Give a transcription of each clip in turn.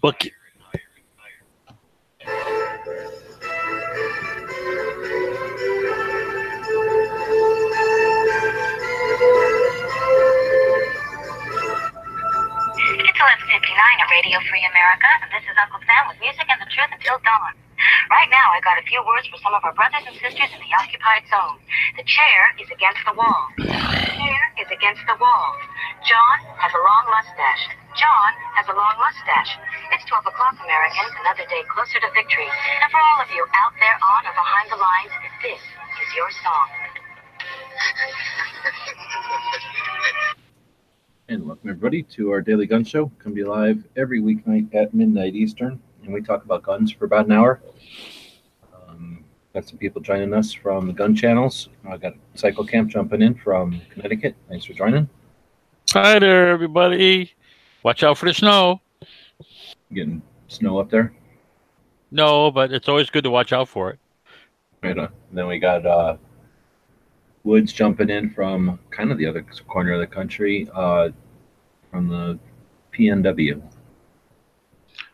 Book it. It's 1159 at Radio Free America, and this is Uncle Sam with music and the truth until dawn. Right now, I got a few words for some of our brothers and sisters in the occupied zone. The chair is against the wall. The chair is against the wall. John has a long mustache. John has a long mustache. It's 12 o'clock, Americans, another day closer to victory. And for all of you out there on or behind the lines, this is your song. And welcome everybody to our daily gun show. Come be live every weeknight at midnight Eastern, and we talk about guns for about an hour. Um, got some people joining us from the gun channels. I got Cycle Camp jumping in from Connecticut. Thanks for joining. Hi there, everybody. Watch out for the snow. Getting snow up there. No, but it's always good to watch out for it. Right on. Then we got uh, Woods jumping in from kind of the other corner of the country, uh, from the PNW.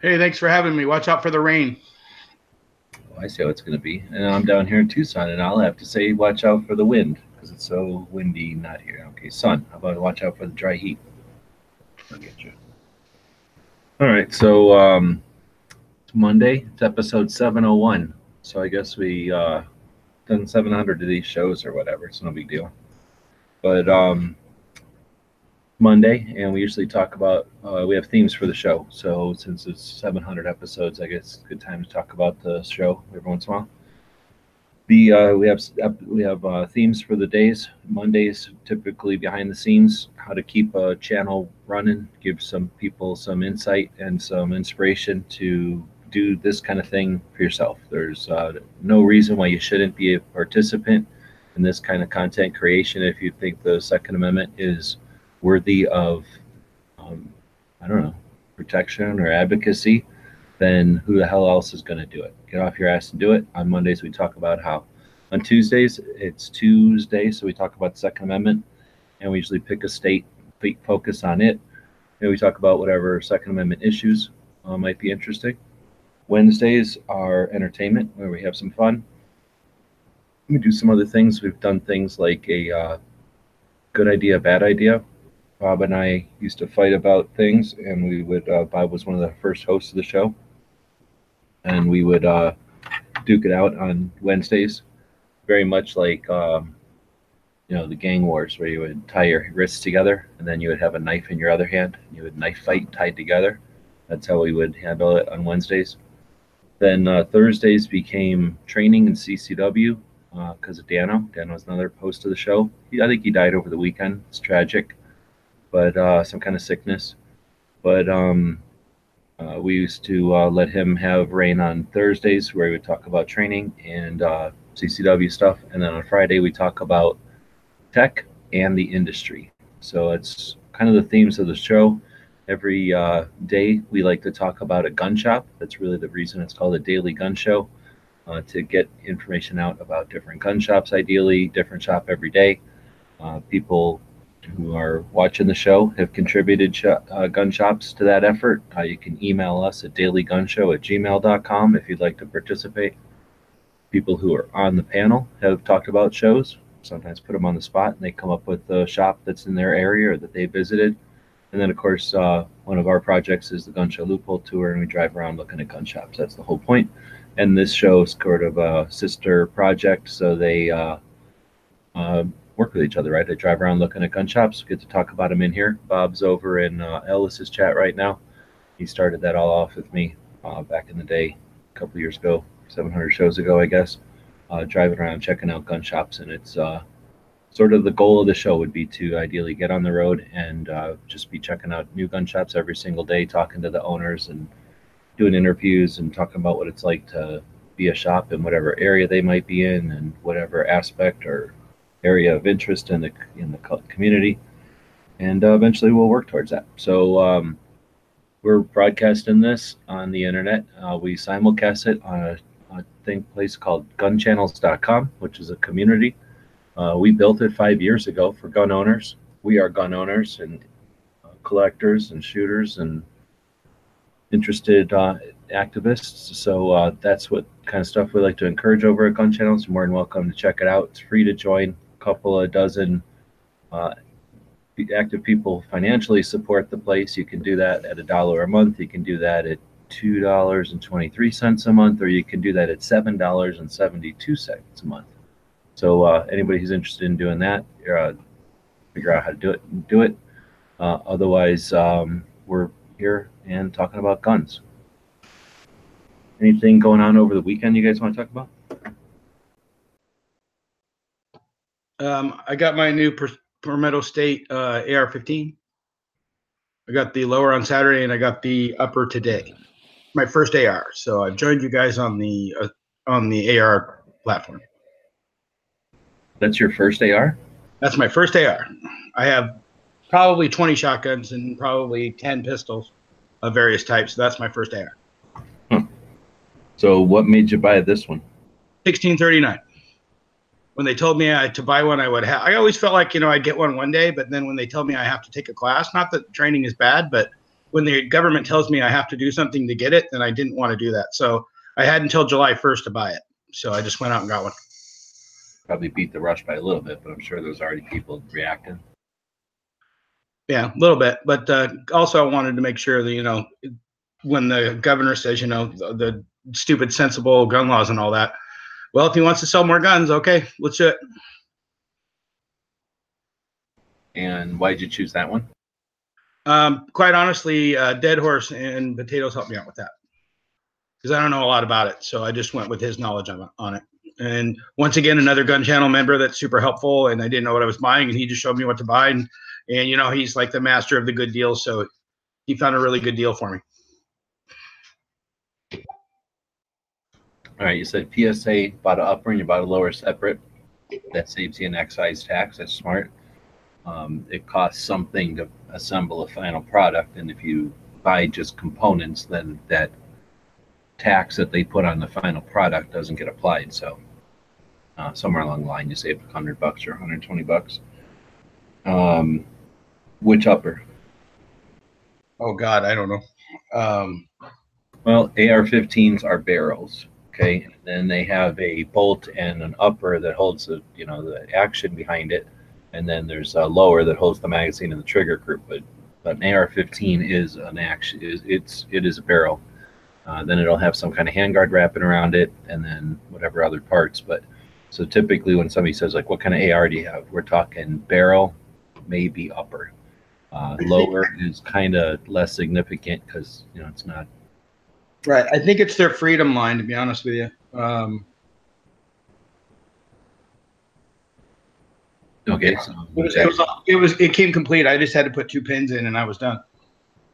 Hey, thanks for having me. Watch out for the rain. Oh, I see how it's going to be. And I'm down here in Tucson, and I'll have to say, watch out for the wind because it's so windy not here. Okay, sun. How about watch out for the dry heat? Get you. All right, so um, it's Monday. It's episode 701. So I guess we uh, done 700 of these shows or whatever. It's no big deal. But um, Monday, and we usually talk about uh, we have themes for the show. So since it's 700 episodes, I guess it's a good time to talk about the show every once in a while. The uh, we have we have uh, themes for the days. Mondays typically behind the scenes, how to keep a channel running, give some people some insight and some inspiration to do this kind of thing for yourself. There's uh, no reason why you shouldn't be a participant in this kind of content creation if you think the Second Amendment is worthy of, um, I don't know, protection or advocacy, then who the hell else is going to do it? Get off your ass and do it. On Mondays, we talk about how. On Tuesdays, it's Tuesday, so we talk about the Second Amendment, and we usually pick a state, focus on it, and we talk about whatever Second Amendment issues uh, might be interesting. Wednesdays are entertainment, where we have some fun. We do some other things. We've done things like a uh, good idea, bad idea, Bob and I used to fight about things, and we would. Uh, Bob was one of the first hosts of the show, and we would uh, duke it out on Wednesdays, very much like um, you know the gang wars, where you would tie your wrists together, and then you would have a knife in your other hand. And you would knife fight tied together. That's how we would handle it on Wednesdays. Then uh, Thursdays became training in CCW because of Dano. Dano was another host of the show. He, I think he died over the weekend. It's tragic but uh, some kind of sickness. But um, uh, we used to uh, let him have rain on Thursdays, where we would talk about training and uh, CCW stuff, and then on Friday we talk about tech and the industry. So it's kind of the themes of the show. Every uh, day we like to talk about a gun shop. That's really the reason it's called a daily gun show. Uh, to get information out about different gun shops, ideally, different shop every day. people who are watching the show have contributed sh- uh, gun shops to that effort. Uh, you can email us at dailygunshow at gmail.com if you'd like to participate. People who are on the panel have talked about shows, sometimes put them on the spot, and they come up with a shop that's in their area or that they visited. And then, of course, uh, one of our projects is the Gun Show Loophole Tour, and we drive around looking at gun shops. That's the whole point. And this show is sort of a sister project, so they uh, uh, work with each other, right? I drive around looking at gun shops, get to talk about them in here. Bob's over in uh, Ellis's chat right now. He started that all off with me uh, back in the day, a couple years ago, 700 shows ago, I guess. Uh, driving around checking out gun shops, and it's uh, sort of the goal of the show would be to ideally get on the road and uh, just be checking out new gun shops every single day, talking to the owners and doing interviews and talking about what it's like to be a shop in whatever area they might be in and whatever aspect or area of interest in the in the community, and uh, eventually we'll work towards that. So um, we're broadcasting this on the internet. Uh, we simulcast it on a, a, thing place called GunChannels.com, which is a community. Uh, we built it five years ago for gun owners. We are gun owners and uh, collectors and shooters and interested uh, activists. So uh, that's what kind of stuff we like to encourage over at Gun Channel. So more than welcome to check it out. It's free to join. Couple of dozen uh, active people financially support the place. You can do that at a dollar a month. You can do that at two dollars and twenty three cents a month, or you can do that at seven dollars and seventy two cents a month. So uh, anybody who's interested in doing that, uh, figure out how to do it. Do it. Uh, otherwise, um, we're here and talking about guns. Anything going on over the weekend you guys want to talk about? Um, I got my new per- Palmetto State uh, AR-15. I got the lower on Saturday, and I got the upper today. My first AR. So I've joined you guys on the uh, on the AR platform. That's your first AR? That's my first AR. I have probably 20 shotguns and probably 10 pistols of various types. So that's my first AR. So what made you buy this one? 1639. When they told me I to buy one, I would have. I always felt like you know I'd get one one day, but then when they told me I have to take a class, not that training is bad, but when the government tells me I have to do something to get it, then I didn't want to do that. So I had until July 1st to buy it. So I just went out and got one. Probably beat the rush by a little bit, but I'm sure there's already people reacting. Yeah, a little bit, but uh, also I wanted to make sure that you know when the governor says you know the, the stupid sensible gun laws and all that. Well, if he wants to sell more guns, okay, let's do it. And why did you choose that one? Um, quite honestly, uh, Dead Horse and Potatoes helped me out with that because I don't know a lot about it. So I just went with his knowledge on, on it. And once again, another gun channel member that's super helpful. And I didn't know what I was buying, and he just showed me what to buy. And, and you know, he's like the master of the good deals. So he found a really good deal for me. All right, you said PSA bought an upper and you bought a lower separate. That saves you an excise tax. That's smart. Um, it costs something to assemble a final product, and if you buy just components, then that tax that they put on the final product doesn't get applied. So uh, somewhere along the line, you save a hundred bucks or 120 bucks. Um, which upper? Oh God, I don't know. Um, Well, AR-15s are barrels. Okay, and then they have a bolt and an upper that holds the you know the action behind it, and then there's a lower that holds the magazine and the trigger group. But but an AR-15 is an action is it's it is a barrel. Uh, then it'll have some kind of handguard wrapping around it, and then whatever other parts. But so typically when somebody says like, "What kind of AR do you have?" We're talking barrel, maybe upper. Uh, lower is kind of less significant because you know it's not right. I think it's their freedom line, to be honest with you. Um, okay. So it, was, it, was, it was it came complete. I just had to put two pins in, and I was done.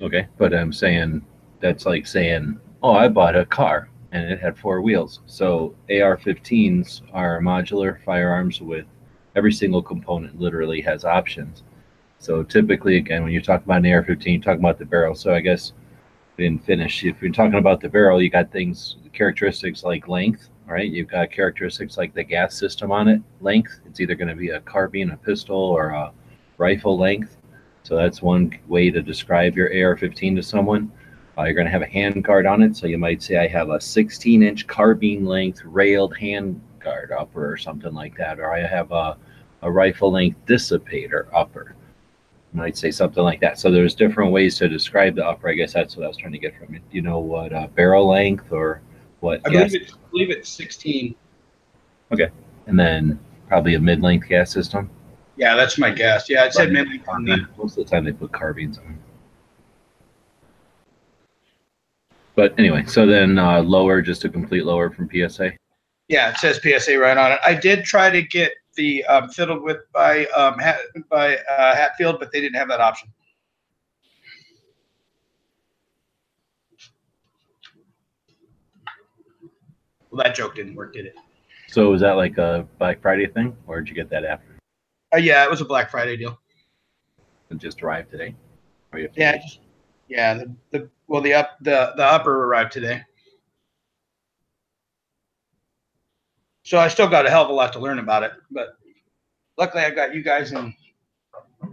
Okay, but I'm saying that's like saying, oh, I bought a car and it had four wheels. So AR-15s are modular firearms with every single component literally has options. So typically, again, when you talk about an AR-15, you talk about the barrel. So I guess didn't finish. If you're talking about the barrel, you got things, characteristics like length, right? You've got characteristics like the gas system on it, length. It's either going to be a carbine, a pistol, or a rifle length. So that's one way to describe your AR-15 to someone. Uh, you're going to have a hand guard on it. So you might say, I have a 16 inch carbine length railed hand guard upper or something like that. Or I have a, a rifle length dissipator upper. Might say something like that. So there's different ways to describe the upper. I guess that's what I was trying to get from you. Do you know what uh, barrel length or what? I believe, it, I believe it's 16. Okay. And then probably a mid length gas system. Yeah, that's my guess. Yeah, it said mid length. Most of the time they put carbines on. But anyway, so then uh, lower, just a complete lower from PSA. Yeah, it says PSA right on it. I did try to get the um, fiddled with by um, Hat, by uh, Hatfield, but they didn't have that option. Well, that joke didn't work, did it? So was that like a Black Friday thing, or did you get that after? Uh, yeah, it was a Black Friday deal. It just arrived today. Yeah, yeah. The, the well, the up the the upper arrived today. So I still got a hell of a lot to learn about it, but luckily I got you guys and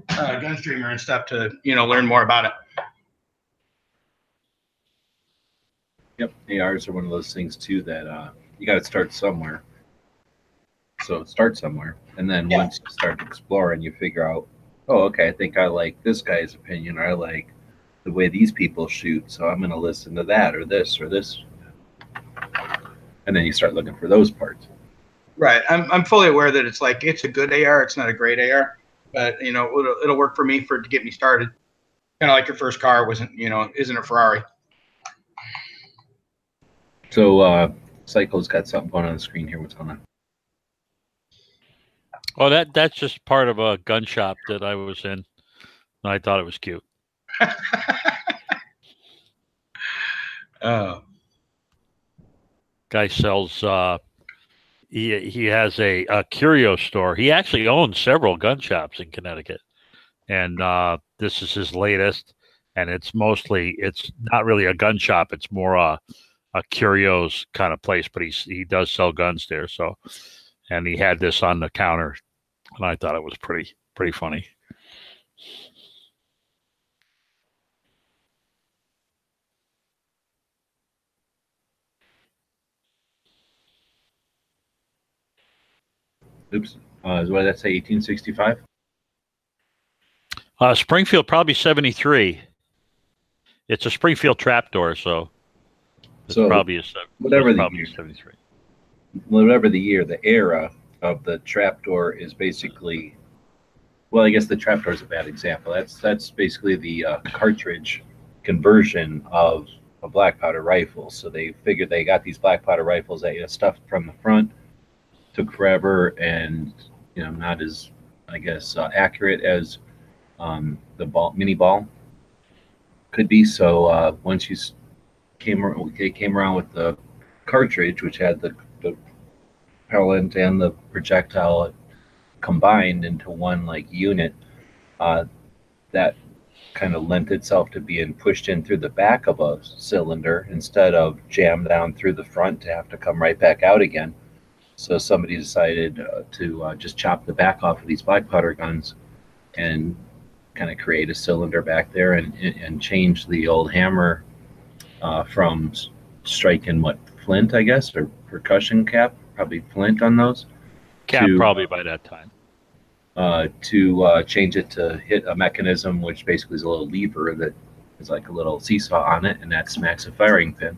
uh, Gunstreamer and stuff to you know learn more about it. Yep, ARs are one of those things too that uh, you got to start somewhere. So start somewhere, and then Yeah. once you start exploring, you figure out, oh, okay, I think I like this guy's opinion, or I like the way these people shoot, so I'm going to listen to that, or this, or this, and then you start looking for those parts. Right. I'm, I'm fully aware that it's like it's a good AR. It's not a great AR, but you know it'll, it'll work for me for to get me started. Kind of like your first car wasn't you know isn't a Ferrari. So uh, Cycle's got something going on the screen here. What's going on? Oh, that that's just part of a gun shop that I was in. And I thought it was cute. Oh. Guy sells. Uh, he he has a, a curio store. He actually owns several gun shops in Connecticut, and uh, this is his latest. And it's mostly it's not really a gun shop. It's more a a curios kind of place. But he's he does sell guns there. So, and he had this on the counter, and I thought it was pretty pretty funny. Oops. Uh, what did that say? 1865. Uh, Springfield probably seventy three. It's a Springfield trapdoor, so it's So, probably a whatever the probably year. seventy three. whatever the year, the era of the trapdoor is basically, well, I guess the trapdoor is a bad example. That's that's basically the uh, cartridge conversion of a black powder rifle. So they figured they got these black powder rifles that you know, stuffed from the front, took forever, and you know not as I guess uh, accurate as um, the ball mini ball could be. So uh, once you came came around with the cartridge, which had the the propellant and the projectile combined into one like unit, uh, that kind of lent itself to being pushed in through the back of a cylinder instead of jammed down through the front to have to come right back out again. So somebody decided uh, to uh, just chop the back off of these black powder guns and kind of create a cylinder back there and and change the old hammer uh, from striking what flint, I guess, or percussion cap, probably flint on those, Cap to- probably by that time. uh, to uh, change it to hit a mechanism, which basically is a little lever that is like a little seesaw on it, and that smacks a firing pin.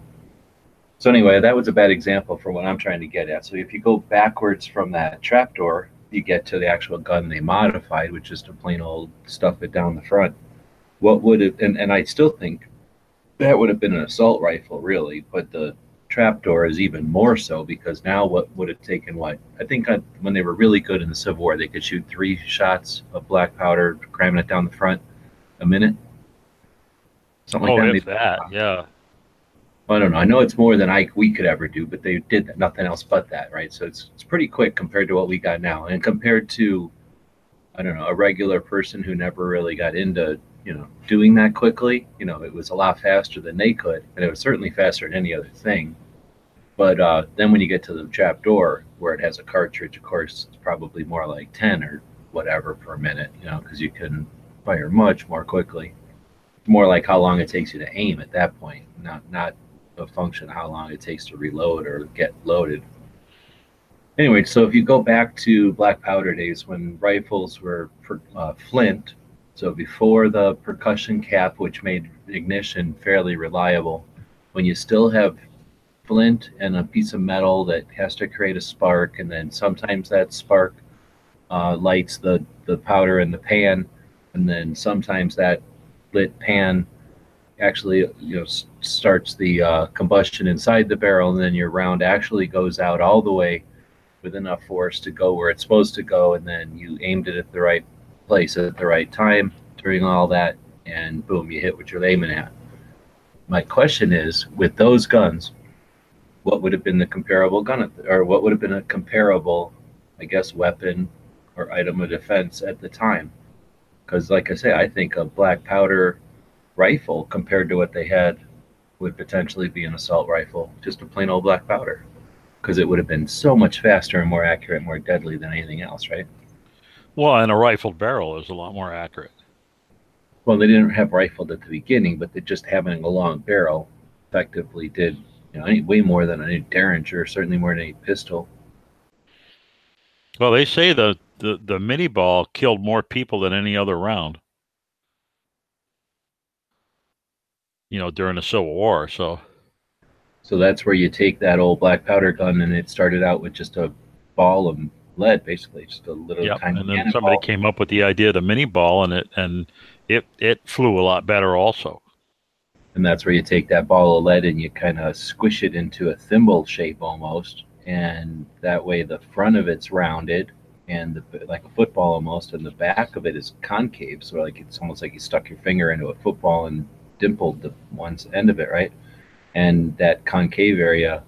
So anyway, that was a bad example for what I'm trying to get at. So if you go backwards from that trapdoor, you get to the actual gun they modified, which is to plain old stuff it down the front. What would it? And, and I still think that would have been an assault rifle, really, but the trapdoor is even more so because now what would have taken what I think I, when they were really good in the Civil War, they could shoot three shots of black powder, cramming it down the front, a minute, something Oh, like that. that, yeah. I don't know. I know it's more than I we could ever do, but they did nothing else but that, right? So it's it's pretty quick compared to what we got now, and compared to, I don't know, a regular person who never really got into you know doing that quickly. You know, it was a lot faster than they could, and it was certainly faster than any other thing. But uh, then when you get to the trap door where it has a cartridge, of course, it's probably more like ten or whatever per minute, you know, because you can fire much more quickly. More like how long it takes you to aim at that point, not not function how long it takes to reload or get loaded. Anyway, so if you go back to black powder days when rifles were per, uh, flint, so before the percussion cap, which made ignition fairly reliable, when you still have flint and a piece of metal that has to create a spark, and then sometimes that spark uh, lights the, the powder in the pan, and then sometimes that lit pan actually you know starts the uh, combustion inside the barrel and then your round actually goes out all the way with enough force to go where it's supposed to go and then you aimed it at the right place at the right time during all that and boom you hit what you're aiming at. My question is with those guns what would have been the comparable gun the, or what would have been a comparable i guess weapon or item of defense at the time? Because like i say i think a black powder rifle compared to what they had would potentially be an assault rifle, just a plain old black powder, because it would have been so much faster and more accurate, and more deadly than anything else, right? Well, and a rifled barrel is a lot more accurate. Well, they didn't have rifled at the beginning, but they just having a long barrel effectively did You know, any way more than a Derringer, certainly more than a pistol. Well, they say the, the, the mini ball killed more people than any other round. You know, during the Civil War. So So that's where you take that old black powder gun, and it started out with just a ball of lead, basically, just a little yeah, tiny and then somebody came up with the idea of the mini ball, and it and it it flew a lot better also. and that's where you take that ball of lead and you kind of squish it into a thimble shape almost and that way the front of it's rounded and the, like a football almost and the back of it is concave so like it's almost like you stuck your finger into a football and dimpled the one end of it right and that concave area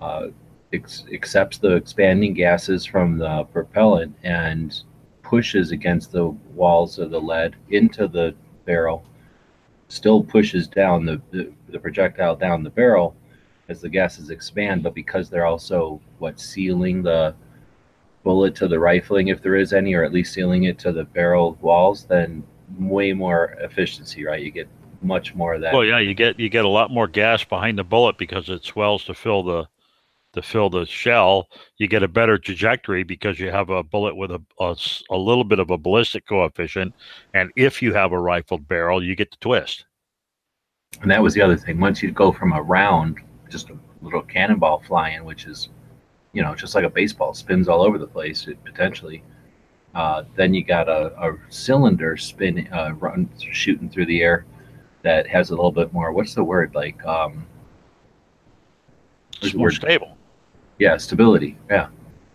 uh, ex- accepts the expanding gases from the propellant and pushes against the walls of the lead into the barrel still pushes down the, the, the projectile down the barrel as the gases expand, but because they're also what sealing the bullet to the rifling, if there is any, or at least sealing it to the barrel walls, then way more efficiency, right? You get much more of that. Well, yeah, you get you get a lot more gas behind the bullet because it swells to fill the to fill the shell. You get a better trajectory because you have a bullet with a a little bit of a ballistic coefficient, and if you have a rifled barrel, you get the twist. And that was the other thing. Once you go from a round, just a little cannonball flying, which is, you know, just like a baseball, spins all over the place it, potentially. Uh, then you got a, a cylinder spin, uh, run, shooting through the air that has a little bit more. What's the word? Like, um, It's more word? stable. yeah, stability. Yeah.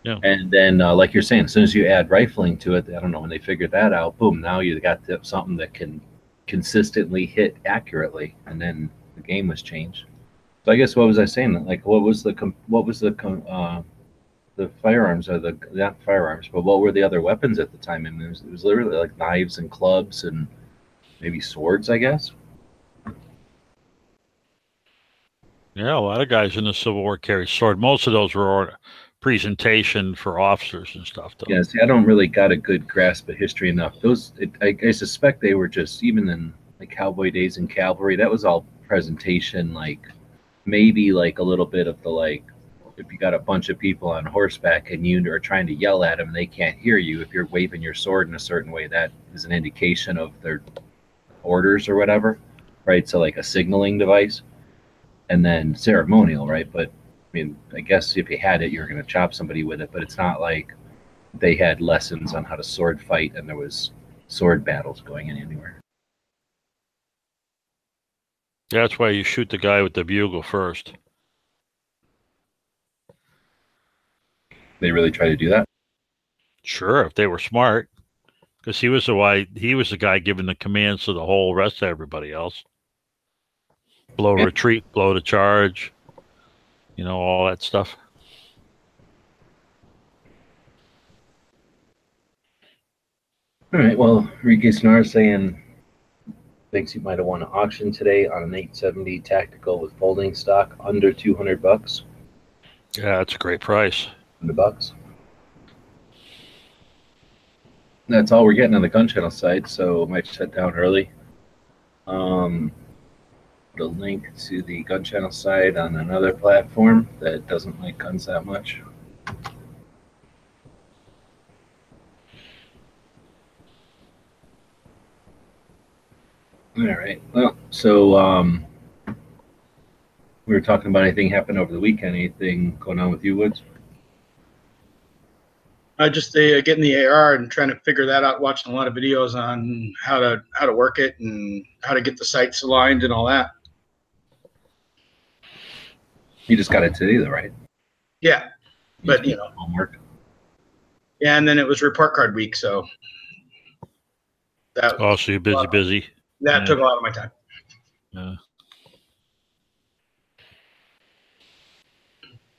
Yeah. And then, uh, like you're saying, as soon as you add rifling to it, I don't know when they figured that out. Boom! Now you got the, something that can consistently hit accurately, and then the game was changed. So I guess what was I saying? Like, what was the com- what was the com- uh, the firearms or the not firearms, but what were the other weapons at the time? I mean, it was, it was literally like knives and clubs and maybe swords, I guess. Yeah, a lot of guys in the Civil War carry sword. Most of those were presentation for officers and stuff. Though. Yeah, see, I don't really got a good grasp of history enough. Those, it, I, I suspect they were just even in like cowboy days and cavalry. That was all presentation, like maybe like a little bit of the like. If you got a bunch of people on horseback and you are trying to yell at them and they can't hear you, if you're waving your sword in a certain way, that is an indication of their orders or whatever, right? So like a signaling device, and then ceremonial, right? But I mean, I guess if you had it, you were going to chop somebody with it, but it's not like they had lessons on how to sword fight and there was sword battles going in anywhere. That's why you shoot the guy with the bugle first. They really try to do that. Sure, if they were smart, because he was the why he was the guy giving the commands to the whole rest of everybody else. Blow Yeah. retreat, blow to charge, you know all that stuff. All right. Well, Enrique Snar saying thinks he might have won an auction today on an 870 tactical with folding stock under 200 bucks. Yeah, that's a great price. 100 bucks. That's all we're getting on the gun channel site, so might shut down early. Um, a link to the gun channel site on another platform that doesn't like guns that much. All right. Well, so um, we were talking about anything happened over the weekend. Anything going on with you, Woods? I just uh, getting the AR and trying to figure that out. Watching a lot of videos on how to how to work it and how to get the sights aligned and all that. You just got it today, though, right? Yeah, But, you know. homework. yeah. And then it was report card week, so that Oh, so you're busy, busy. that yeah. took a lot of my time. Yeah.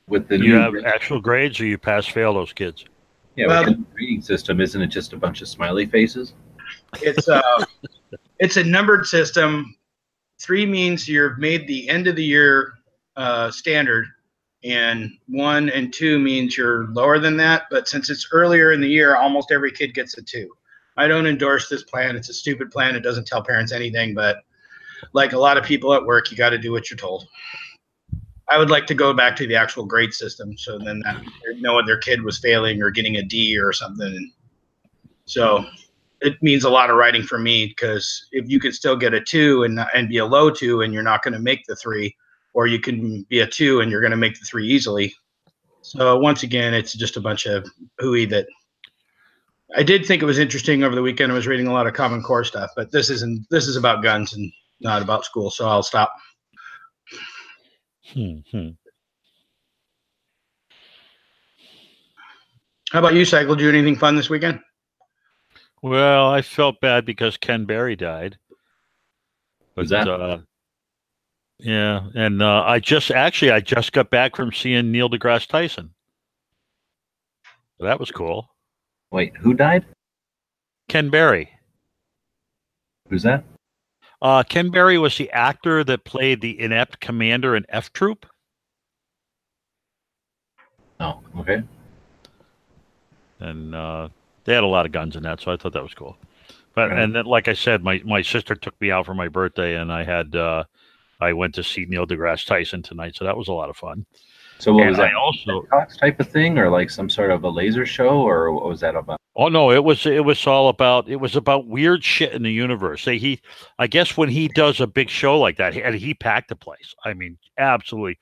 with the you new have actual grades, or you pass fail those kids. yeah Well- with the reading system, isn't it just a bunch of smiley faces? It's uh, it's a numbered system. Three means you've made the end of the year uh, standard, and one and two means you're lower than that. But since it's earlier in the year, almost every kid gets a two. I don't endorse this plan. It's a stupid plan. It doesn't tell parents anything. But like a lot of people at work, you got to do what you're told. I would like to go back to the actual grade system, so then that no other kid was failing or getting a D or something. So it means a lot of writing for me because if you can still get a two and and be a low two and you're not going to make the three, or you can be a two and you're going to make the three easily. So once again, it's just a bunch of hooey that I did think it was interesting over the weekend. I was reading a lot of Common Core stuff, but this isn't. This is about guns and not about school. So I'll stop. Hmm, hmm. How about you, Cycle? Did you do anything fun this weekend? Well, I felt bad because Ken Berry died. Who's that? Uh, yeah, and uh, I just actually I just got back from seeing Neil deGrasse Tyson. That was cool. Wait, who died? Ken Berry. Who's that? Uh, Ken Berry was the actor that played the inept commander in F Troop. Oh, okay. and uh, they had a lot of guns in that, so I thought that was cool. But Right. and then, like I said, my my sister took me out for my birthday, and I had uh, I went to see Neil deGrasse Tyson tonight, so that was a lot of fun. So what and was that? I also Talks type of thing, or like some sort of a laser show, or what was that about? oh no, it was it was all about it was about weird shit in the universe. They, he, I guess, when he does a big show like that, and he packed the place. I mean, absolutely.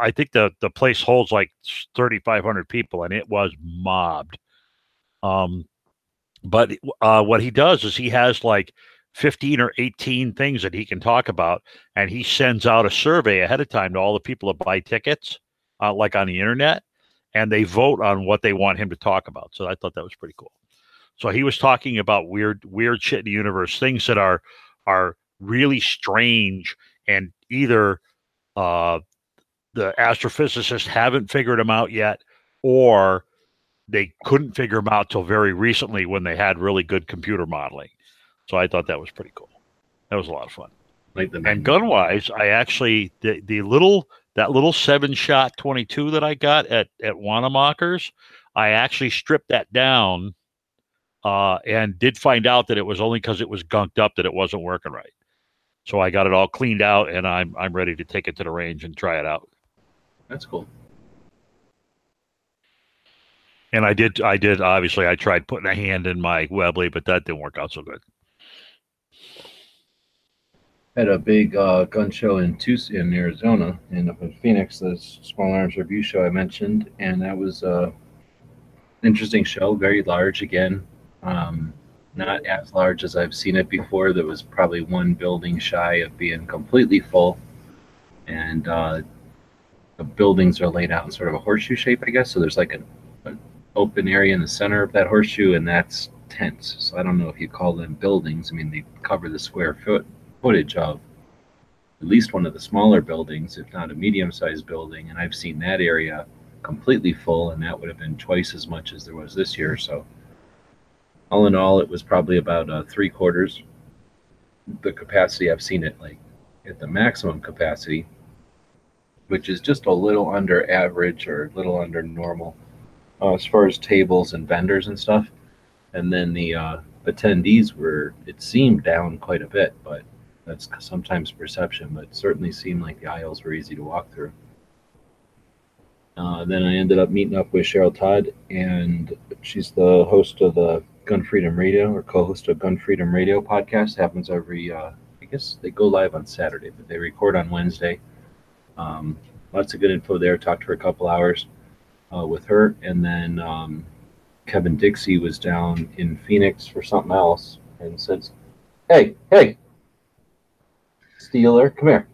I think the the place holds like thirty five hundred people, and it was mobbed. Um, but uh, what he does is he has like 15 or 18 things that he can talk about and he sends out a survey ahead of time to all the people that buy tickets uh, like on the internet and they vote on what they want him to talk about so i thought that was pretty cool so he was talking about weird weird shit in the universe things that are are really strange and either uh, the astrophysicists haven't figured them out yet or they couldn't figure them out till very recently when they had really good computer modeling. So I thought that was pretty cool. That was a lot of fun. Like the And gun wise, I actually the the little that little seven shot twenty two that I got at at Wanamaker's, I actually stripped that down, uh, and did find out that it was only because it was gunked up that it wasn't working right. So I got it all cleaned out, and I'm I'm ready to take it to the range and try it out. That's cool. And I did I did obviously I tried putting a hand in my Webley, but that didn't work out so good. Had a big uh, gun show in Tucson, in Arizona, and up in Phoenix, the Small Arms Review show I mentioned, and that was a interesting show. Very large again, um, not as large as I've seen it before. There was probably one building shy of being completely full, and uh, the buildings are laid out in sort of a horseshoe shape, I guess. So there's like an, an open area in the center of that horseshoe, and that's tents. So I don't know if you call them buildings. I mean, they cover the square foot footage of at least one of the smaller buildings, if not a medium-sized building, and I've seen that area completely full, and that would have been twice as much as there was this year. So, all in all, it was probably about uh, three quarters the capacity I've seen it like at the maximum capacity, which is just a little under average or a little under normal uh, as far as tables and vendors and stuff. And then the uh, attendees were, it seemed down quite a bit, but that's sometimes perception, but certainly seemed like the aisles were easy to walk through. Uh, then I ended up meeting up with Cheryl Todd, and she's the host of the Gun Freedom Radio or co-host of Gun Freedom Radio podcast. happens every, uh, I guess they go live on Saturday, but they record on Wednesday. Um, lots of good info there. Talked to her a couple hours uh, with her, and then um, Kevin Dixie was down in Phoenix for something else, and says, "Hey, hey, Steeler, come here."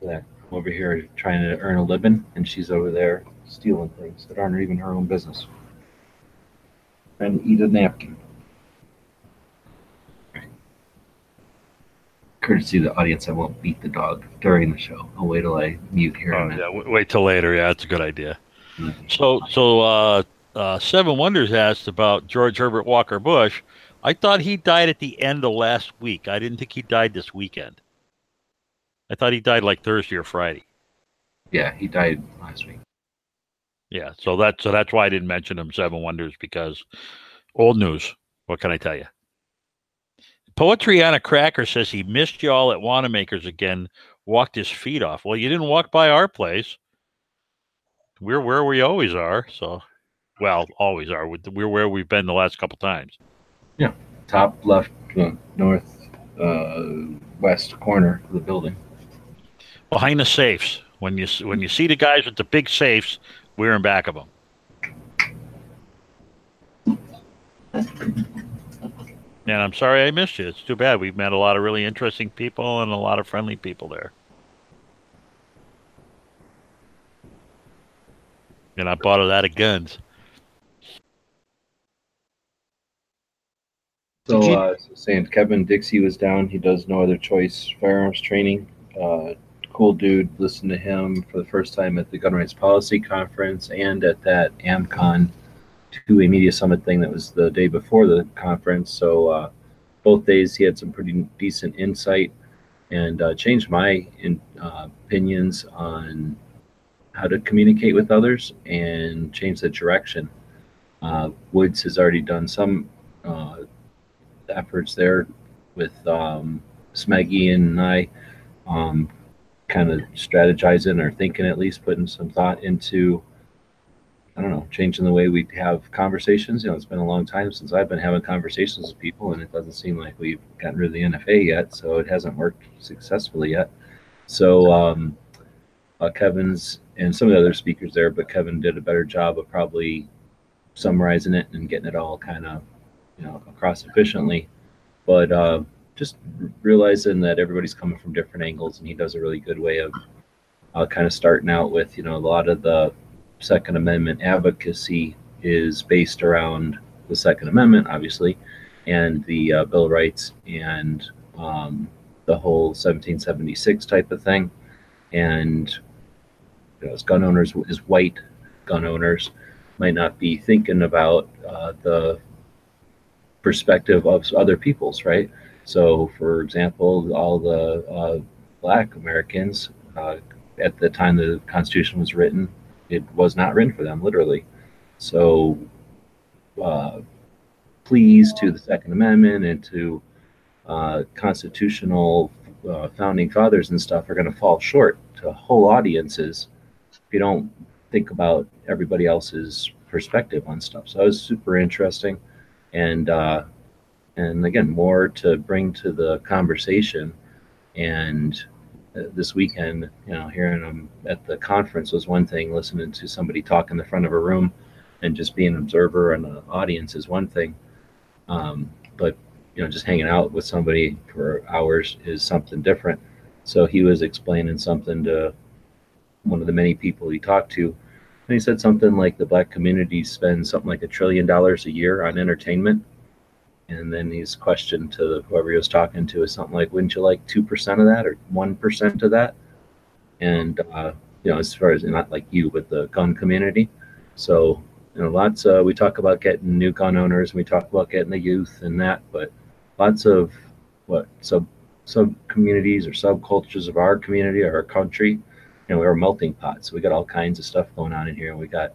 There, I'm over here trying to earn a living, and she's over there stealing things that aren't even her own business. And eat a napkin. Courtesy of the audience, I won't beat the dog during the show. I'll wait till I mute here. Oh, yeah, wait till later. Yeah, that's a good idea. Mhm. So, so uh, uh, Seven Wonders asked about George Herbert Walker Bush. I thought he died at the end of last week. I didn't think he died this weekend. I thought he died like Thursday or Friday. Yeah, he died last week. Yeah, so that so that's why I didn't mention him. Seven Wonders because old news. What can I tell you? Poetry on a Cracker says he missed y'all at Wanamaker's again. walked his feet off. Well, you didn't walk by our place. We're where we always are. So, well, always are. We're where we've been the last couple times. Yeah, top left, uh, north, uh, west corner of the building. Behind the safes. When you when you see the guys with the big safes, we're in back of them. And I'm sorry I missed you. It's too bad. We've met a lot of really interesting people and a lot of friendly people there. And I bought a lot of guns. So, you- uh, so saying Kevin Dixie was down. He does no other choice firearms training. Uh, cool dude. Listened to him for the first time at the Gun Rights Policy Conference and at that AmCon to a media summit thing that was the day before the conference. So uh, both days he had some pretty decent insight and uh, changed my in, uh, opinions on how to communicate with others and change the direction. Uh, Woods has already done some uh, efforts there with um, Smeggy and I um, kind of strategizing or thinking at least putting some thought into I don't know changing the way we have conversations. You know, it's been a long time since I've been having conversations with people, and it doesn't seem like we've gotten rid of the NFA yet, so it hasn't worked successfully yet. So um, uh, Kevin's and some of the other speakers there, but Kevin did a better job of probably summarizing it and getting it all kind of you know across efficiently but uh, just realizing that everybody's coming from different angles and he does a really good way of uh, kind of starting out with you know a lot of the second amendment advocacy is based around the second amendment obviously and the uh, bill of rights and um, the whole 1776 type of thing. And you know, as gun owners as white gun owners might not be thinking about uh, the perspective of other peoples, right? So, for example, all the uh, black Americans uh, at the time the Constitution was written, it was not written for them, literally. So, uh, pleas to the Second Amendment and to uh, constitutional uh, founding fathers and stuff are going to fall short to whole audiences if you don't think about everybody else's perspective on stuff. So, it was super interesting and uh, and again more to bring to the conversation. And uh, this weekend you know hearing them at the conference was one thing listening to somebody talk in the front of a room and just being an observer and an audience is one thing. Um, but you know just hanging out with somebody for hours is something different. So he was explaining something to one of the many people he talked to and he said something like the black community spends something like a trillion dollars a year on entertainment. And then his question to whoever he was talking to is something like, wouldn't you like 2% of that or 1% of that? And, uh, you know, as far as not like you, but the gun community. So, you know, lots, we talk about getting new gun owners and we talk about getting the youth and that, but lots of what sub sub communities or subcultures of our community or our country you know, we're a melting pot. So we got all kinds of stuff going on in here. We got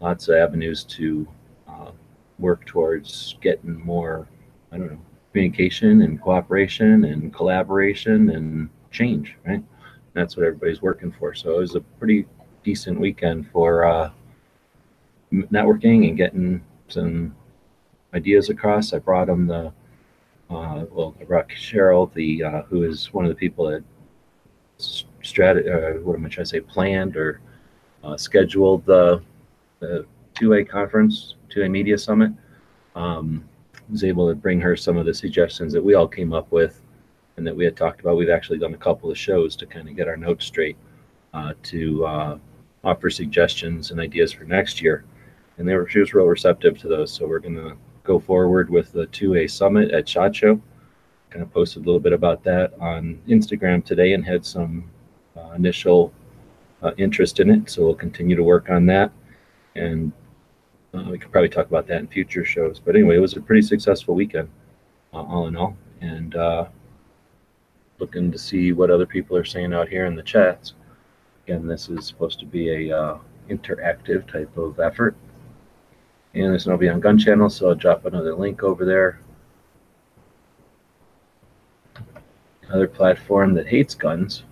lots of avenues to uh, work towards getting more, I don't know, communication and cooperation and collaboration and change, right? That's what everybody's working for. So it was a pretty decent weekend for uh, networking and getting some ideas across. I brought him the, uh, well, I brought Cheryl, the uh, who is one of the people that strat uh, what am I trying to say planned or uh, scheduled the the two A conference, two A media summit. Um, was able to bring her some of the suggestions that we all came up with and that we had talked about. We've actually done a couple of shows to kind of get our notes straight uh, to uh, offer suggestions and ideas for next year. And they were she was real receptive to those. So we're gonna go forward with the two A summit at Shot Show. Kind of posted a little bit about that on Instagram today and had some uh, initial uh, interest in it. So we'll continue to work on that, and uh, we could probably talk about that in future shows. But anyway, it was a pretty successful weekend, uh, all in all, and uh, looking to see what other people are saying out here in the chats. Again, this is supposed to be a interactive type of effort, and will be on Gun Channel, so I'll drop another link over there. Another platform that hates guns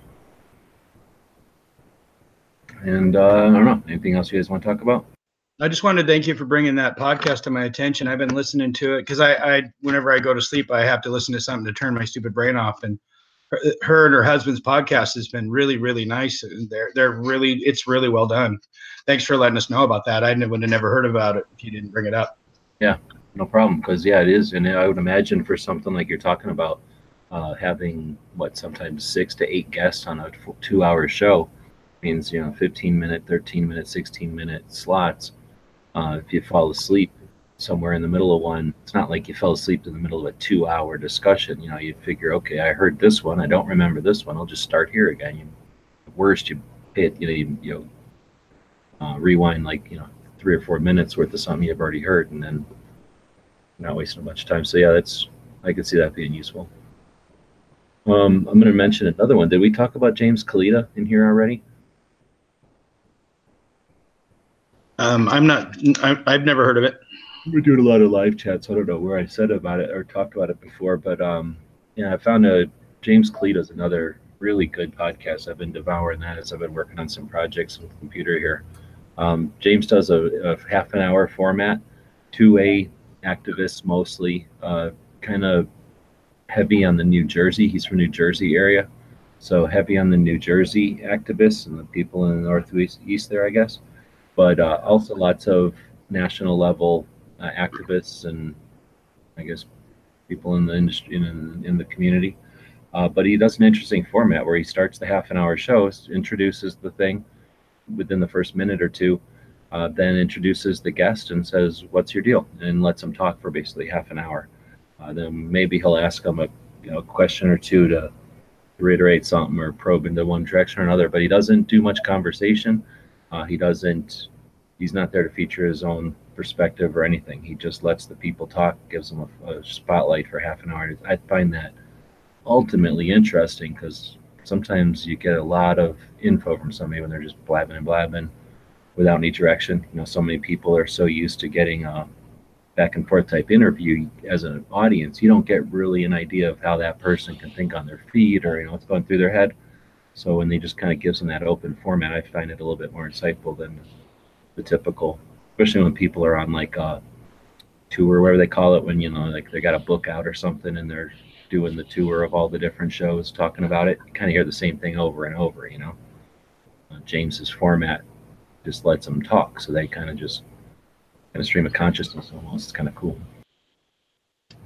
And uh, I don't know. Anything else you guys want to talk about? I just wanted to thank you for bringing that podcast to my attention. I've been listening to it because I, I, whenever I go to sleep, I have to listen to something to turn my stupid brain off. And her, her and her husband's podcast has been really, really nice. They're, they're really, it's really well done. Thanks for letting us know about that. I would have never heard about it if you didn't bring it up. Yeah, no problem. Because yeah, it is, and I would imagine for something like you're talking about, uh, having what sometimes six to eight guests on a two-hour show you know 15 minute, 13 minute, 16 minute slots uh, if you fall asleep somewhere in the middle of one, it's not like you fell asleep in the middle of a two hour discussion. You know, you figure, okay, I heard this one. I don't remember this one. I'll just start here again. You, worst, you hit, you know, you, you know, uh, rewind like, you know, three or four minutes worth of something you've already heard and then not wasting a bunch of time. So yeah, that's, I could see that being useful. Um, I'm going to mention another one. Did we talk about James Kalita in here already? Um, I'm not. I, I've never heard of it. We're doing a lot of live chats. I don't know where I said about it or talked about it before, but um, yeah, I found a James Kalita's another really good podcast. I've been devouring that as I've been working on some projects with computer here. Um, James does a, a, half an hour format, two A activists mostly, uh, kind of heavy on the New Jersey. He's from New Jersey area, so heavy on the New Jersey activists and the people in the northeast east there, I guess but uh, also lots of national level uh, activists and I guess people in the industry in, in the community. Uh, but he does an interesting format where he starts the half an hour show, introduces the thing within the first minute or two, uh, then introduces the guest and says, "What's your deal?" and lets them talk for basically half an hour. Uh, then maybe he'll ask them a you know, question or two to reiterate something or probe into one direction or another. But he doesn't do much conversation. Uh, he doesn't. He's not there to feature his own perspective or anything. He just lets the people talk, gives them a, a spotlight for half an hour. I find that ultimately interesting because sometimes you get a lot of info from somebody when they're just blabbing and blabbing without any direction. You know, so many people are so used to getting a back and forth type interview as an audience, you don't get really an idea of how that person can think on their feet or you know what's going through their head. So when they just kind of gives them that open format, I find it a little bit more insightful than the typical, especially when people are on like a tour, whatever they call it, when you know like they got a book out or something and they're doing the tour of all the different shows talking about it. You kind of hear the same thing over and over, you know. Uh, James's format just lets them talk, so they kind of just kind of stream of consciousness almost. It's kind of cool.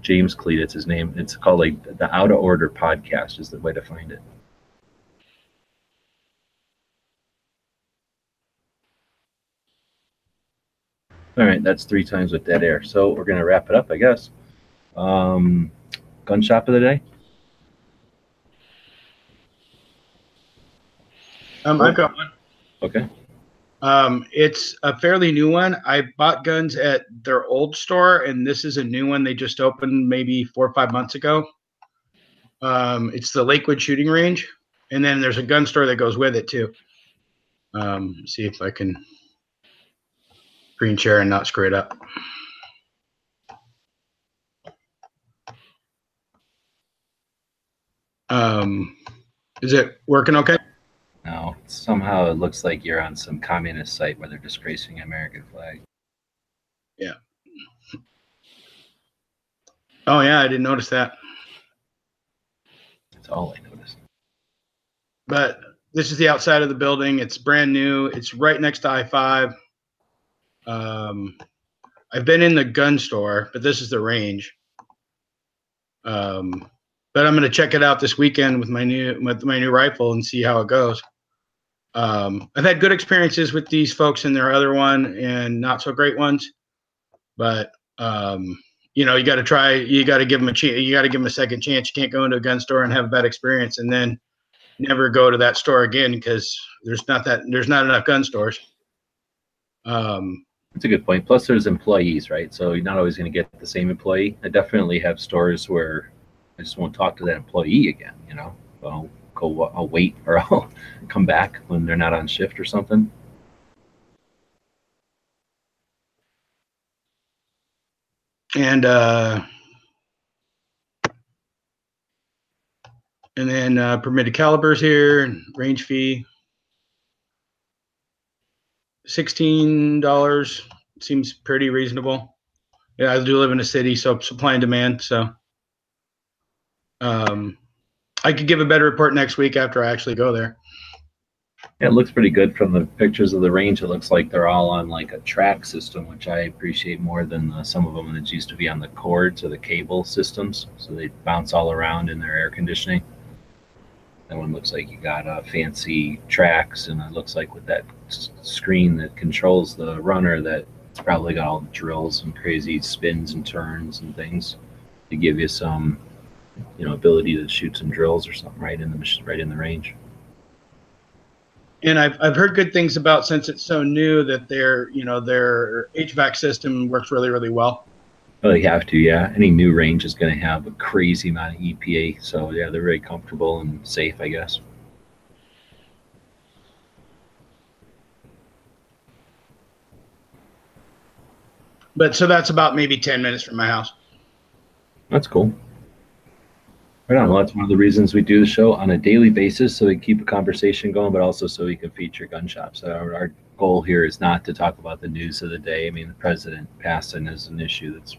James Kalita, it's his name. It's called like the Out of Order podcast is the way to find it. All right, that's three times with dead air. So we're gonna wrap it up, I guess. Um, gun shop of the day. Um, I've got one. Okay. Um, it's a fairly new one. I bought guns at their old store, and this is a new one they just opened maybe four or five months ago. Um, it's the Lakewood Shooting Range, and then there's a gun store that goes with it too. Um, see if I can screen share and not screw it up. Um, is it working okay? No, somehow it looks like you're on some communist site where they're disgracing American flag. Yeah. Oh yeah, I didn't notice that. That's all I noticed. But this is the outside of the building. It's brand new. It's right next to I five. Um, I've been in the gun store, but this is the range. Um, but I'm going to check it out this weekend with my new with my new rifle and see how it goes. Um, I've had good experiences with these folks in their other one and not so great ones, but um, you know you got to try. You got to give them a chance. You got to give them a second chance. You can't go into a gun store and have a bad experience and then never go to that store again because there's not that there's not enough gun stores. Um, that's a good point. Plus, there's employees, right? So you're not always going to get the same employee. I definitely have stores where I just won't talk to that employee again. You know, I'll go, I'll wait, or I'll come back when they're not on shift or something. And uh, and then uh, permitted calibers here and range fee. Sixteen dollars seems pretty reasonable. Yeah, I do live in a city, so supply and demand. So, um, I could give a better report next week after I actually go there. Yeah, it looks pretty good from the pictures of the range. It looks like they're all on like a track system, which I appreciate more than some of them that used to be on the cords or the cable systems. So they bounce all around in their air conditioning. That one looks like you got uh, fancy tracks, and it looks like with that screen that controls the runner, that it's probably got all the drills and crazy spins and turns and things to give you some, you know, ability to shoot some drills or something right in the right in the range. And I've, I've heard good things about since it's so new that their you know their HVAC system works really really well. Well, they have to, yeah. Any new range is going to have a crazy amount of EPA. So, yeah, they're very comfortable and safe, I guess. But so that's about maybe ten minutes from my house. That's cool. Right on. Well, that's one of the reasons we do the show on a daily basis so we keep a conversation going, but also so we can feature gun shops. Our, our goal here is not to talk about the news of the day. I mean, the president passing is an issue that's,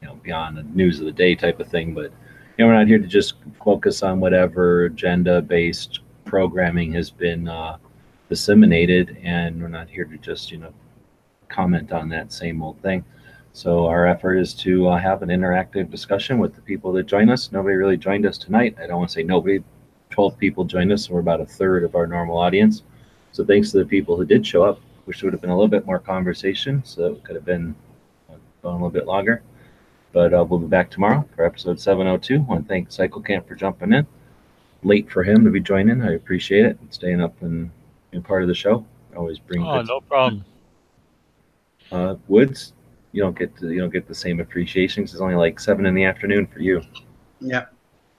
you know, beyond the news of the day type of thing. But, you know, we're not here to just focus on whatever agenda based programming has been uh, disseminated. And we're not here to just, you know, comment on that same old thing. So our effort is to uh, have an interactive discussion with the people that join us. Nobody really joined us tonight. I don't want to say nobody. 12 people joined us. So we're about a third of our normal audience. So thanks to the people who did show up. Wish would have been a little bit more conversation. So it could have been uh, going a little bit longer. But uh, we'll be back tomorrow for episode 702. I want to thank Cycle Camp for jumping in. Late for him to be joining. I appreciate it. And staying up and being part of the show. Always bring Oh, no problem. Uh, Woods, you don't get to, you don't get the same appreciation 'cause it's only like seven in the afternoon for you. Yeah.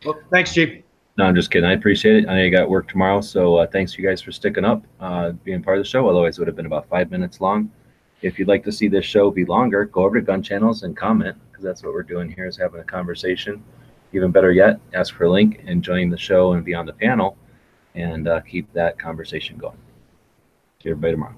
Well, thanks, Chief. No, I'm just kidding. I appreciate it. I know you got work tomorrow, so uh, thanks you guys for sticking up, uh, being part of the show. Otherwise, it would have been about five minutes long. If you'd like to see this show be longer, go over to Gun Channels and comment because that's what we're doing here is having a conversation. Even better yet, ask for a link and join the show and be on the panel, and uh, keep that conversation going. See everybody tomorrow.